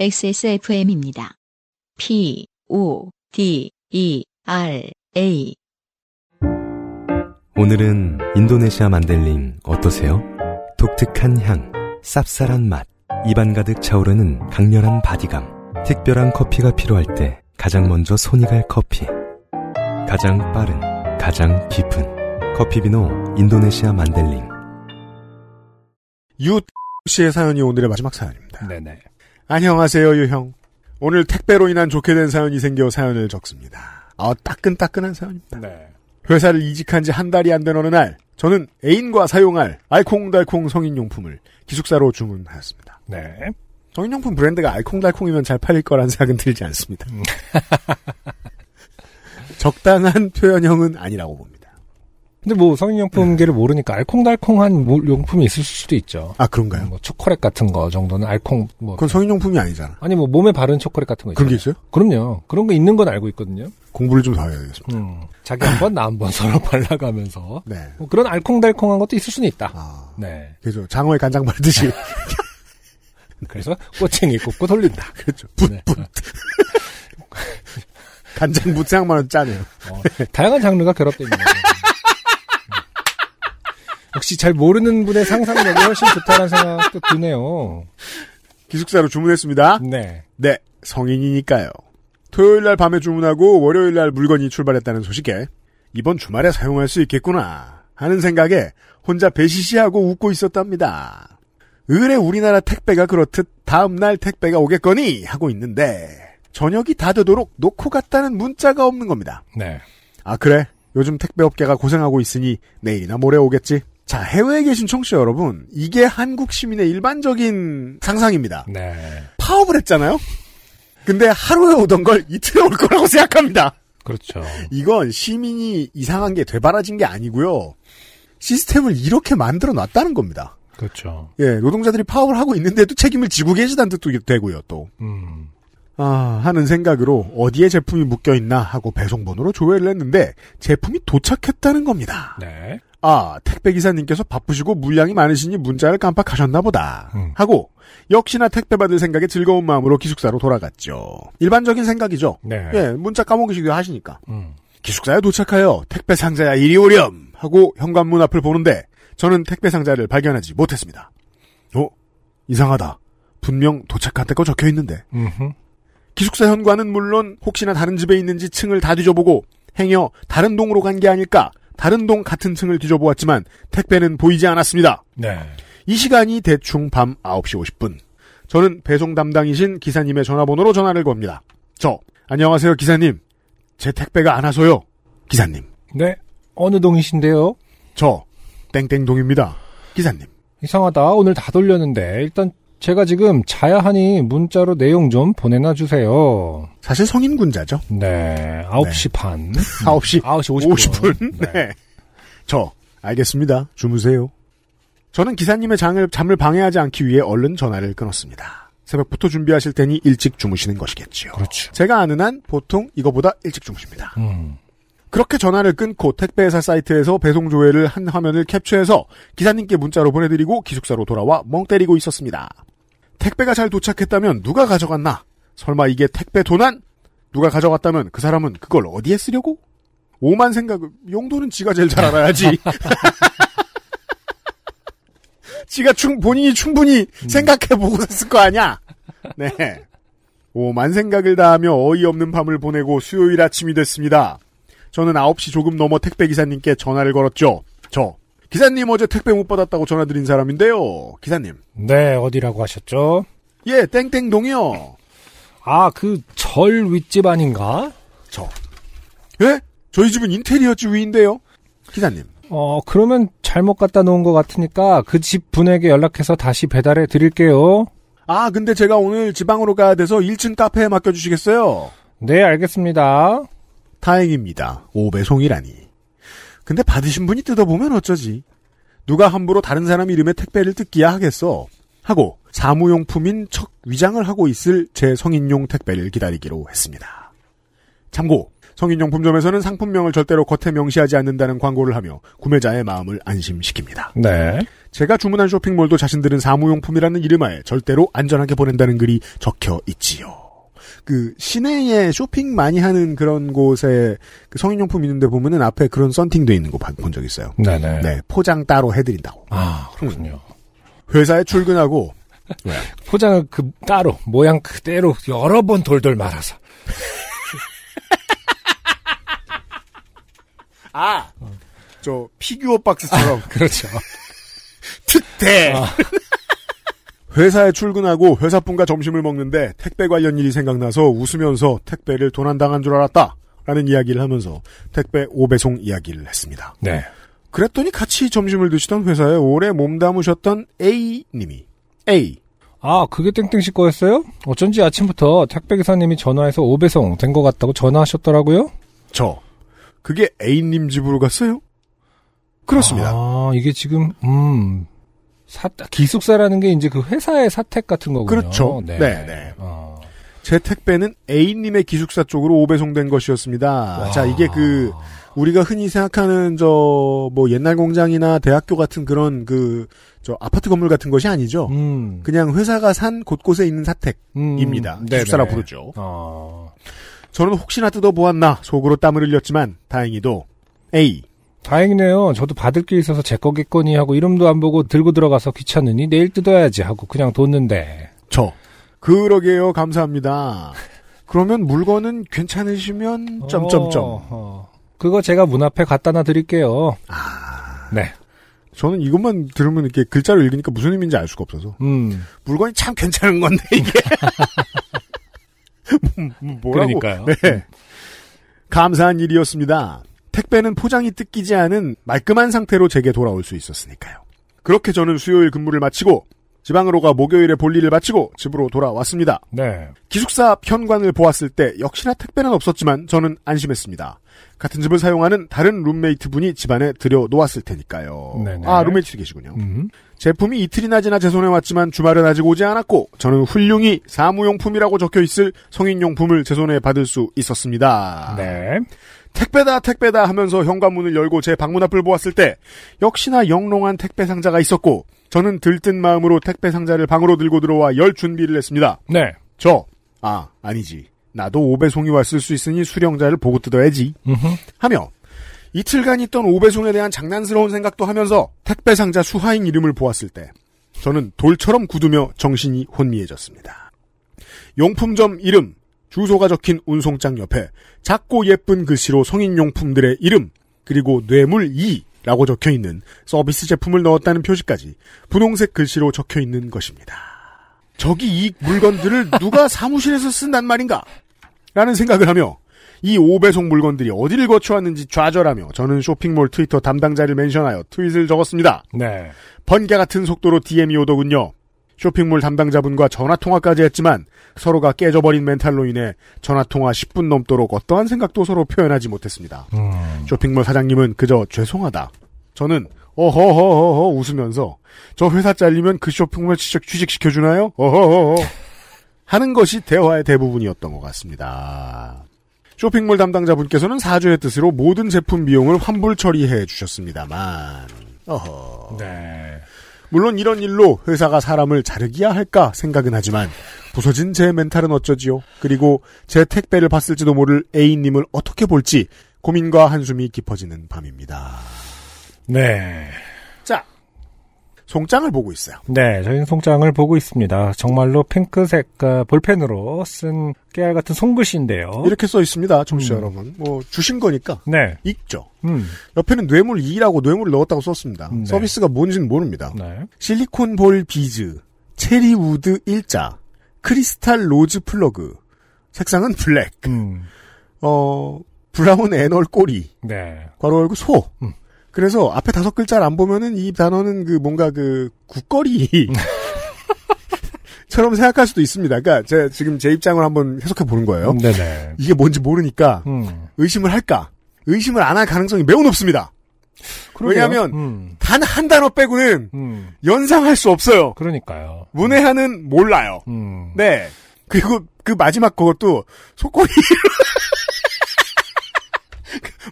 XSFM입니다. P, O, D, E, R, A. 오늘은 인도네시아 만델링 어떠세요? 독특한 향, 쌉쌀한 맛, 입안 가득 차오르는 강렬한 바디감. 특별한 커피가 필요할 때 가장 먼저 손이 갈 커피. 가장 빠른, 가장 깊은 커피비노 인도네시아 만델링. 유 씨의 사연이 오늘의 마지막 사연입니다. 네네. 안녕하세요, 유형. 오늘 택배로 인한 좋게 된 사연이 생겨 사연을 적습니다. 아, 따끈따끈한 사연입니다. 네. 회사를 이직한 지 한 달이 안 된 어느 날, 저는 애인과 사용할 알콩달콩 성인용품을 기숙사로 주문하였습니다. 네. 성인용품 브랜드가 알콩달콩이면 잘 팔릴 거란 생각은 들지 않습니다. 적당한 표현형은 아니라고 봅니다. 근데 뭐 성인용품계를 모르니까 알콩달콩한 뭐 용품이 있을 수도 있죠. 아, 그런가요? 뭐 초콜릿 같은 거 정도는 알콩 뭐 그건 성인용품이 아니잖아. 아니 뭐 몸에 바른 초콜릿 같은 거 있죠. 그런 게 있어요? 그럼요. 그런 거 있는 건 알고 있거든요. 공부를 좀 더 해야겠습니다. 음. 자기 한 번 나 한 번 서로 발라가면서 네. 뭐 그런 알콩달콩한 것도 있을 수는 있다. 아, 네. 그죠. 장어에 간장 바르듯이. 그래서 꼬챙이 꽂고 돌린다. 그렇죠. 네. 간장 무생만원 짜네요. 어, 다양한 장르가 결합되어 있는 거죠. 역시 잘 모르는 분의 상상력이 훨씬 좋다는 생각도 드네요. 기숙사로 주문했습니다. 네. 네, 성인이니까요. 토요일 날 밤에 주문하고 월요일 날 물건이 출발했다는 소식에 이번 주말에 사용할 수 있겠구나 하는 생각에 혼자 배시시하고 웃고 있었답니다. 의뢰 우리나라 택배가 그렇듯 다음 날 택배가 오겠거니 하고 있는데 저녁이 다 되도록 놓고 갔다는 문자가 없는 겁니다. 네. 아 그래? 요즘 택배 업계가 고생하고 있으니 내일이나 모레 오겠지? 자, 해외에 계신 청취자 여러분, 이게 한국 시민의 일반적인 상상입니다. 네. 파업을 했잖아요? 근데 하루에 오던 걸 이틀에 올 거라고 생각합니다. 그렇죠. 이건 시민이 이상한 게 되바라진 게 아니고요. 시스템을 이렇게 만들어 놨다는 겁니다. 그렇죠. 예, 노동자들이 파업을 하고 있는데도 책임을 지고 계시다는 뜻도 되고요, 또. 음. 아, 하는 생각으로 어디에 제품이 묶여 있나 하고 배송번호로 조회를 했는데 제품이 도착했다는 겁니다. 네. 아, 택배 기사님께서 바쁘시고 물량이 많으시니 문자를 깜빡하셨나 보다. 음. 하고 역시나 택배 받을 생각에 즐거운 마음으로 기숙사로 돌아갔죠. 일반적인 생각이죠. 네. 예, 문자 까먹으시기도 하시니까. 음. 기숙사에 도착하여 택배 상자야 이리 오렴 하고 현관문 앞을 보는데 저는 택배 상자를 발견하지 못했습니다. 어? 이상하다. 분명 도착한다고 적혀 있는데. 음흠. 기숙사 현관은 물론 혹시나 다른 집에 있는지 층을 다 뒤져보고 행여 다른 동으로 간 게 아닐까 다른 동 같은 층을 뒤져보았지만 택배는 보이지 않았습니다. 네. 이 시간이 대충 밤 9시 50분. 저는 배송 담당이신 기사님의 전화번호로 전화를 겁니다. 저, 안녕하세요 기사님. 제 택배가 안 와서요. 기사님. 네. 어느 동이신데요? 저, 땡땡동입니다. 기사님. 이상하다. 오늘 다 돌렸는데 일단 제가 지금 자야 하니 문자로 내용 좀 보내놔 주세요. 사실 성인군자죠. 네. 9시 반. 9시 9시 50분. 50분. 네. 저, 알겠습니다. 주무세요. 저는 기사님의 장을, 잠을 방해하지 않기 위해 얼른 전화를 끊었습니다. 새벽부터 준비하실 테니 일찍 주무시는 것이겠지요. 그렇죠. 제가 아는 한 보통 이거보다 일찍 주무십니다. 음. 그렇게 전화를 끊고 택배회사 사이트에서 배송 조회를 한 화면을 캡처해서 기사님께 문자로 보내드리고 기숙사로 돌아와 멍 때리고 있었습니다. 택배가 잘 도착했다면 누가 가져갔나? 설마 이게 택배 도난? 누가 가져갔다면 그 사람은 그걸 어디에 쓰려고? 오만 생각을 용도는 지가 제일 잘 알아야지. 지가 충 본인이 충분히 생각해보고 샀을 거 아니야. 네. 오만 생각을 다하며 어이없는 밤을 보내고 수요일 아침이 됐습니다. 저는 9시 조금 넘어 택배 기사님께 전화를 걸었죠. 저 기사님 어제 택배 못 받았다고 전화드린 사람인데요. 기사님. 네, 어디라고 하셨죠? 예, 땡땡동이요. 아, 그 절 윗집 아닌가? 저. 예? 저희 집은 인테리어 주위인데요. 기사님. 어, 그러면 잘못 갖다 놓은 것 같으니까 그 집 분에게 연락해서 다시 배달해 드릴게요. 아, 근데 제가 오늘 지방으로 가야 돼서 1층 카페에 맡겨주시겠어요? 네, 알겠습니다. 다행입니다. 오 배송이라니. 근데 받으신 분이 뜯어보면 어쩌지? 누가 함부로 다른 사람 이름의 택배를 뜯기야 하겠어. 하고 사무용품인 척 위장을 하고 있을 제 성인용 택배를 기다리기로 했습니다. 참고 성인용품점에서는 상품명을 절대로 겉에 명시하지 않는다는 광고를 하며 구매자의 마음을 안심시킵니다. 네. 제가 주문한 쇼핑몰도 자신들은 사무용품이라는 이름하에 절대로 안전하게 보낸다는 글이 적혀 있지요. 그 시내에 쇼핑 많이 하는 그런 곳에 그 성인용품 있는데 보면은 앞에 그런 썬팅돼 있는 거 본 적 있어요. 네네. 네, 포장 따로 해드린다고. 아, 그렇군요. 회사에 출근하고 포장을 그 따로 모양 그대로 여러 번 돌돌 말아서. 아, 저 피규어 박스처럼 그렇죠. 특대. 아. 회사에 출근하고 회사분과 점심을 먹는데 택배 관련 일이 생각나서 웃으면서 택배를 도난당한 줄 알았다. 라는 이야기를 하면서 택배 5배송 이야기를 했습니다. 네. 그랬더니 같이 점심을 드시던 회사에 오래 몸담으셨던 A님이 A 아, 그게 땡땡씨 거였어요? 어쩐지 아침부터 택배 기사님이 전화해서 5배송 된 것 같다고 전화하셨더라고요? 저 그게 A님 집으로 갔어요? 그렇습니다. 아, 이게 지금, 음, 사, 기숙사라는 게 이제 그 회사의 사택 같은 거군요. 그렇죠. 네, 네. 아, 제 택배는 A님의 기숙사 쪽으로 5배송된 것이었습니다. 자, 이게 그 우리가 흔히 생각하는 저 뭐 옛날 공장이나 대학교 같은 그런 그 저 아파트 건물 같은 것이 아니죠. 음, 그냥 회사가 산 곳곳에 있는 사택입니다. 음, 기숙사라. 부르죠. 아, 저는 혹시나 뜯어보았나 속으로 땀을 흘렸지만 다행히도 A 다행이네요. 저도 받을 게 있어서 제 거겠거니 하고 이름도 안 보고 들고 들어가서 귀찮으니 내일 뜯어야지 하고 그냥 뒀는데. 저 그러게요 감사합니다. 그러면 물건은 괜찮으시면 점점점 어, 어. 그거 제가 문 앞에 갖다 놔 드릴게요. 아. 네. 저는 이것만 들으면 이렇게 글자로 읽으니까 무슨 의미인지 알 수가 없어서 음. 물건이 참 괜찮은 건데 이게 뭐- 뭐라고 그러니까요. 네. 감사한 일이었습니다. 택배는 포장이 뜯기지 않은 말끔한 상태로 제게 돌아올 수 있었으니까요. 그렇게 저는 수요일 근무를 마치고 지방으로 가 목요일에 볼일을 마치고 집으로 돌아왔습니다. 네. 기숙사 현관을 보았을 때 역시나 택배는 없었지만 저는 안심했습니다. 같은 집을 사용하는 다른 룸메이트 분이 집안에 들여놓았을 테니까요. 네네. 아 룸메이트 계시군요. 음. 제품이 이틀이나 지나 제 손에 왔지만 주말은 아직 오지 않았고 저는 훌륭히 사무용품이라고 적혀 있을 성인용품을 제 손에 받을 수 있었습니다. 네. 택배다 택배다 하면서 현관문을 열고 제 방문 앞을 보았을 때 역시나 영롱한 택배 상자가 있었고 저는 들뜬 마음으로 택배 상자를 방으로 들고 들어와 열 준비를 했습니다. 네. 저, 아, 아니지. 나도 5배송이 왔을 수 있으니 수령자를 보고 뜯어야지. 음흠. 하며 이틀간 있던 5배송에 대한 장난스러운 생각도 하면서 택배 상자 수하인 이름을 보았을 때 저는 돌처럼 굳으며 정신이 혼미해졌습니다. 용품점 이름, 주소가 적힌 운송장 옆에 작고 예쁜 글씨로 성인용품들의 이름, 그리고 뇌물 2라고 적혀 있는 서비스 제품을 넣었다는 표시까지 분홍색 글씨로 적혀 있는 것입니다. 저기 이 물건들을 누가 사무실에서 쓴단 말인가? 라는 생각을 하며 이 5배송 물건들이 어디를 거쳐왔는지 좌절하며 저는 쇼핑몰 트위터 담당자를 멘션하여 트윗을 적었습니다. 네. 번개 같은 속도로 DM이 오더군요. 쇼핑몰 담당자분과 전화통화까지 했지만 서로가 깨져버린 멘탈로 인해 전화통화 10분 넘도록 어떠한 생각도 서로 표현하지 못했습니다. 음. 쇼핑몰 사장님은 그저 죄송하다. 저는 어허허허허 웃으면서 저 회사 잘리면 그 쇼핑몰 취직, 취직시켜주나요? 어허허허 하는 것이 대화의 대부분이었던 것 같습니다. 쇼핑몰 담당자분께서는 사죄의 뜻으로 모든 제품 비용을 환불 처리해 주셨습니다만 어허 네. 물론 이런 일로 회사가 사람을 자르기야 할까 생각은 하지만 부서진 제 멘탈은 어쩌지요. 그리고 제 택배를 봤을지도 모를 A님을 어떻게 볼지 고민과 한숨이 깊어지는 밤입니다. 네. 자, 송장을 보고 있어요. 네, 저희는 송장을 보고 있습니다. 정말로 핑크색 아, 볼펜으로 쓴 깨알 같은 손글씨인데요. 이렇게 써 있습니다, 청취자 음. 여러분. 뭐 주신 거니까 네. 읽죠. 음. 옆에는 뇌물 2라고 뇌물을 넣었다고 썼습니다. 네. 서비스가 뭔지는 모릅니다. 네. 실리콘 볼 비즈, cherry wood 일자, 크리스탈 rose 플러그, 색상은 블랙, 음. 어 brown anal 꼬리, 네. 괄호 열고 소. 음. 그래서 앞에 다섯 글자를 안 보면은 이 단어는 그 뭔가 그 국거리 처럼 생각할 수도 있습니다. 그러니까 제가 지금 제 입장을 한번 해석해 보는 거예요. 네네. 이게 뭔지 모르니까 음. 의심을 할까? 의심을 안 할 가능성이 매우 높습니다. 그러게요. 왜냐하면 음. 단한 단어 빼고는 음. 연상할 수 없어요. 그러니까요. 문해하는 몰라요. 음. 네. 그리고 그 마지막 그것도 속꼬리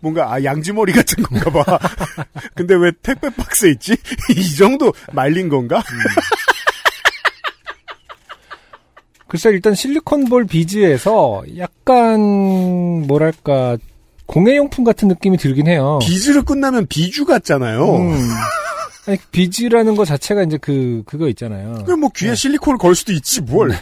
뭔가 아 양지머리 같은 건가 봐. 근데 왜 택배 박스에 있지? 이 정도 말린 건가? 글쎄 일단 실리콘볼 비즈에서 약간 뭐랄까 공예용품 같은 느낌이 들긴 해요. 비즈로 끝나면 비주 같잖아요. 음. 아니 비즈라는 거 자체가 이제 그 그거 있잖아요. 그럼 뭐 귀에 실리콘을 걸 수도 있지 뭘.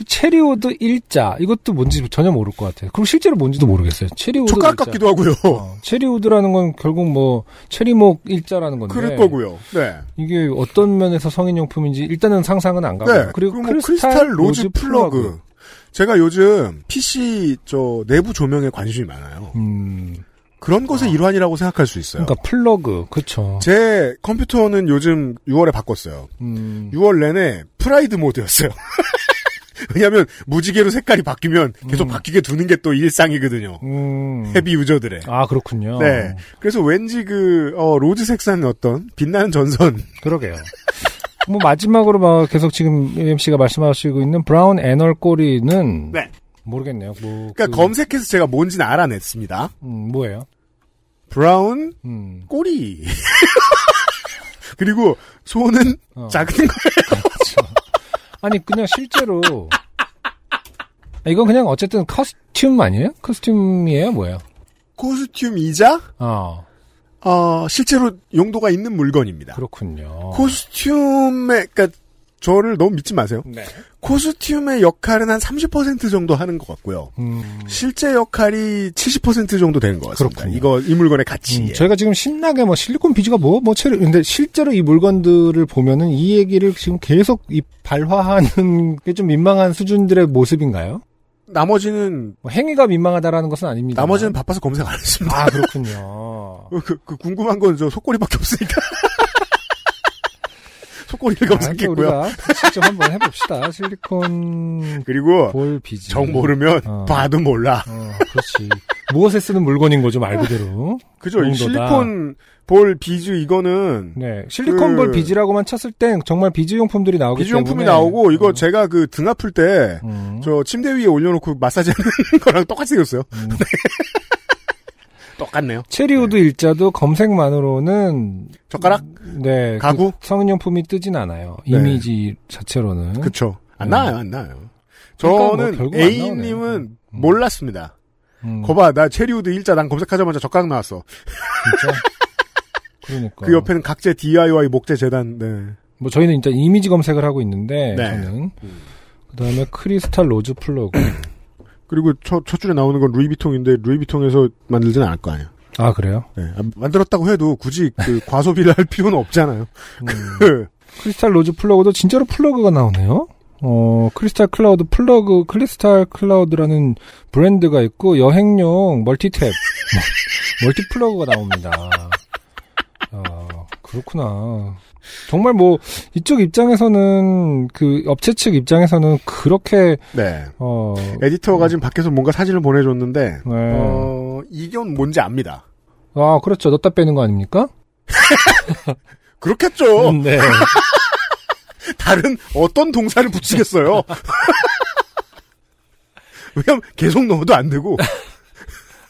그 체리우드 일자 이것도 뭔지 전혀 모를 것 같아요. 그리고 실제로 뭔지도 모르겠어요. 체리우드 촉각. 같기도 하고요. 어, 체리우드라는 건 결국 뭐 체리목 일자라는 건데 그럴 거고요. 네. 이게 어떤 면에서 성인용품인지 일단은 상상은 안 가고요. 네. 그리고 뭐 크리스탈 rose 플러그. 제가 요즘 PC 저 내부 조명에 관심이 많아요. 음, 그런 것의 일환이라고 생각할 수 있어요. 그러니까 플러그 그쵸. 제 컴퓨터는 요즘 6월에 바꿨어요. 음, 6월 내내 pride 모드였어요. 왜냐하면 무지개로 색깔이 바뀌면 계속 음. 바뀌게 두는 게 또 일상이거든요. 음. heavy user들의. 아 그렇군요. 네. 그래서 왠지 그 어, rose 색상 어떤 빛나는 전선. 그러게요. 뭐 마지막으로 막 계속 지금 UMC가 말씀하시고 있는 브라운 애널 꼬리는 네. 모르겠네요. 뭐 그러니까 그- 검색해서 제가 뭔지는 알아냈습니다. 음, 뭐예요? 브라운 음, 꼬리. 그리고 손은 어. 작은 거. 그렇죠. 아니 그냥 실제로 아, 이건 그냥 어쨌든 커스튬 아니에요? 커스튬이에요, 뭐예요? 코스튬이자 아 어, 실제로 용도가 있는 물건입니다. 그렇군요. 코스튬의 그러니까 저를 너무 믿지 마세요. 네. 코스튬의 역할은 한 30% 정도 하는 것 같고요. 음, 실제 역할이 70% 정도 되는 것 같습니다. 그렇군요. 이거 이 물건의 가치. 음, 저희가 지금 신나게 뭐 실리콘 비즈가 뭐, 뭐, 체리, 근데 실제로 이 물건들을 보면은 이 얘기를 지금 계속 이 발화하는 게 좀 민망한 수준들의 모습인가요? 나머지는 뭐 행위가 민망하다라는 것은 아닙니다. 나머지는 바빠서 검색 안 했습니다. 아, 그렇군요. 그, 그 궁금한 건 저 속꼬리밖에 없으니까. 속꼬리를 아, 검색했고요. 우리가 직접 한번 해봅시다. 실리콘 그리고 볼 비즈. 정 모르면 어. 봐도 몰라. 어, 그렇지. 무엇에 쓰는 물건인 거죠, 말 그대로. 그죠? 이. 실리콘 볼 비즈 이거는 네. 실리콘 볼 그- 비즈라고만 쳤을 땐 정말 비즈 용품들이 나오기 비즈 용품이 때문에. 나오고 이거 어, 제가 그 등 아플 때 음, 저 침대 위에 올려놓고 마사지 하는 거랑 똑같이 생겼어요. 음. 똑같네요. cherry wood 일자도 검색만으로는 젓가락? 네 가구? 그 성인용품이 뜨진 않아요. 네. 이미지 자체로는. 그쵸. 안 음. 나와요, 안 나와요. 그러니까 뭐 저는 결국 안 A님은. 음. 몰랐습니다. 음, 거봐, 나 cherry wood 일자 난 검색하자마자 젓가락 나왔어. 진짜. 그러니까. 그 옆에는 각재 DIY 목재 재단, 네. 뭐 저희는 일단 이미지 검색을 하고 있는데 네. 저는 음. 그다음에 크리스탈 rose 플러그. 그리고 첫, 첫 줄에 나오는 건 루이비통인데, 루이비통에서 만들진 않을 거 아니야. 아 그래요? 네. 아, 만들었다고 해도 굳이 그 과소비를 할 필요는 없잖아요. 음. 크리스탈 rose 플러그도 진짜로 플러그가 나오네요. 어, 크리스탈 클라우드 플러그, 크리스탈 클라우드라는 브랜드가 있고, 여행용 멀티탭, 멀티 플러그가 나옵니다. 아, 그렇구나. 정말 뭐, 이쪽 입장에서는, 그, 업체 측 입장에서는 그렇게, 네. 어, 에디터가 지금 밖에서 뭔가 사진을 보내줬는데, 네. 어, 이건 뭔지 압니다. 아, 그렇죠. 넣다 빼는 거 아닙니까? 그렇겠죠. 음, 네. 다른 어떤 동사를 붙이겠어요. 왜냐면 계속 넣어도 안 되고,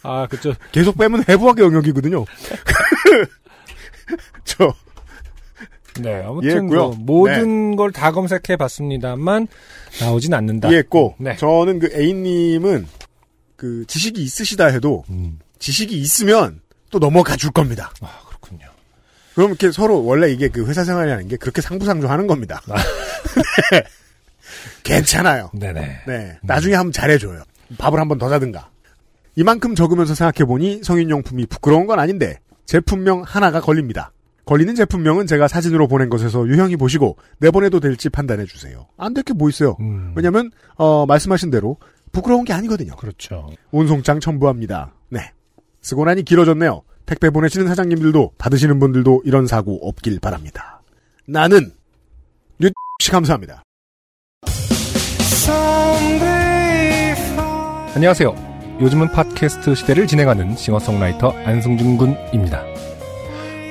아, 그렇죠. 계속 빼면 해부학의 영역이거든요. 저, 네, 아무튼. 뭐 모든 걸다 검색해 봤습니다만 나오진 않는다. 이해했고, 네. 저는 그 A님은 그 지식이 있으시다 해도, 음. 지식이 있으면 또 넘어가 줄 겁니다. 아, 그렇군요. 그럼 이렇게 서로 원래 이게 그 회사 생활이라는 게 그렇게 상부상조 하는 겁니다. 아. 네. 괜찮아요. 네네. 네. 나중에 한번 잘해줘요. 밥을 한번 더 사든가. 이만큼 적으면서 생각해 보니 성인용품이 부끄러운 건 아닌데 제품명 하나가 걸립니다. 걸리는 제품명은 제가 사진으로 보낸 것에서 유형이 보시고 내보내도 될지 판단해 주세요. 안 될 게 뭐 있어요. 음, 왜냐면 어, 말씀하신 대로 부끄러운 게 아니거든요. 그렇죠. 운송장 첨부합니다. 네. 쓰고 나니 길어졌네요. 택배 보내시는 사장님들도 받으시는 분들도 이런 사고 없길 바랍니다. 나는 뉴씨 감사합니다. 안녕하세요. 요즘은 팟캐스트 시대를 진행하는 싱어송라이터 안승준 군입니다.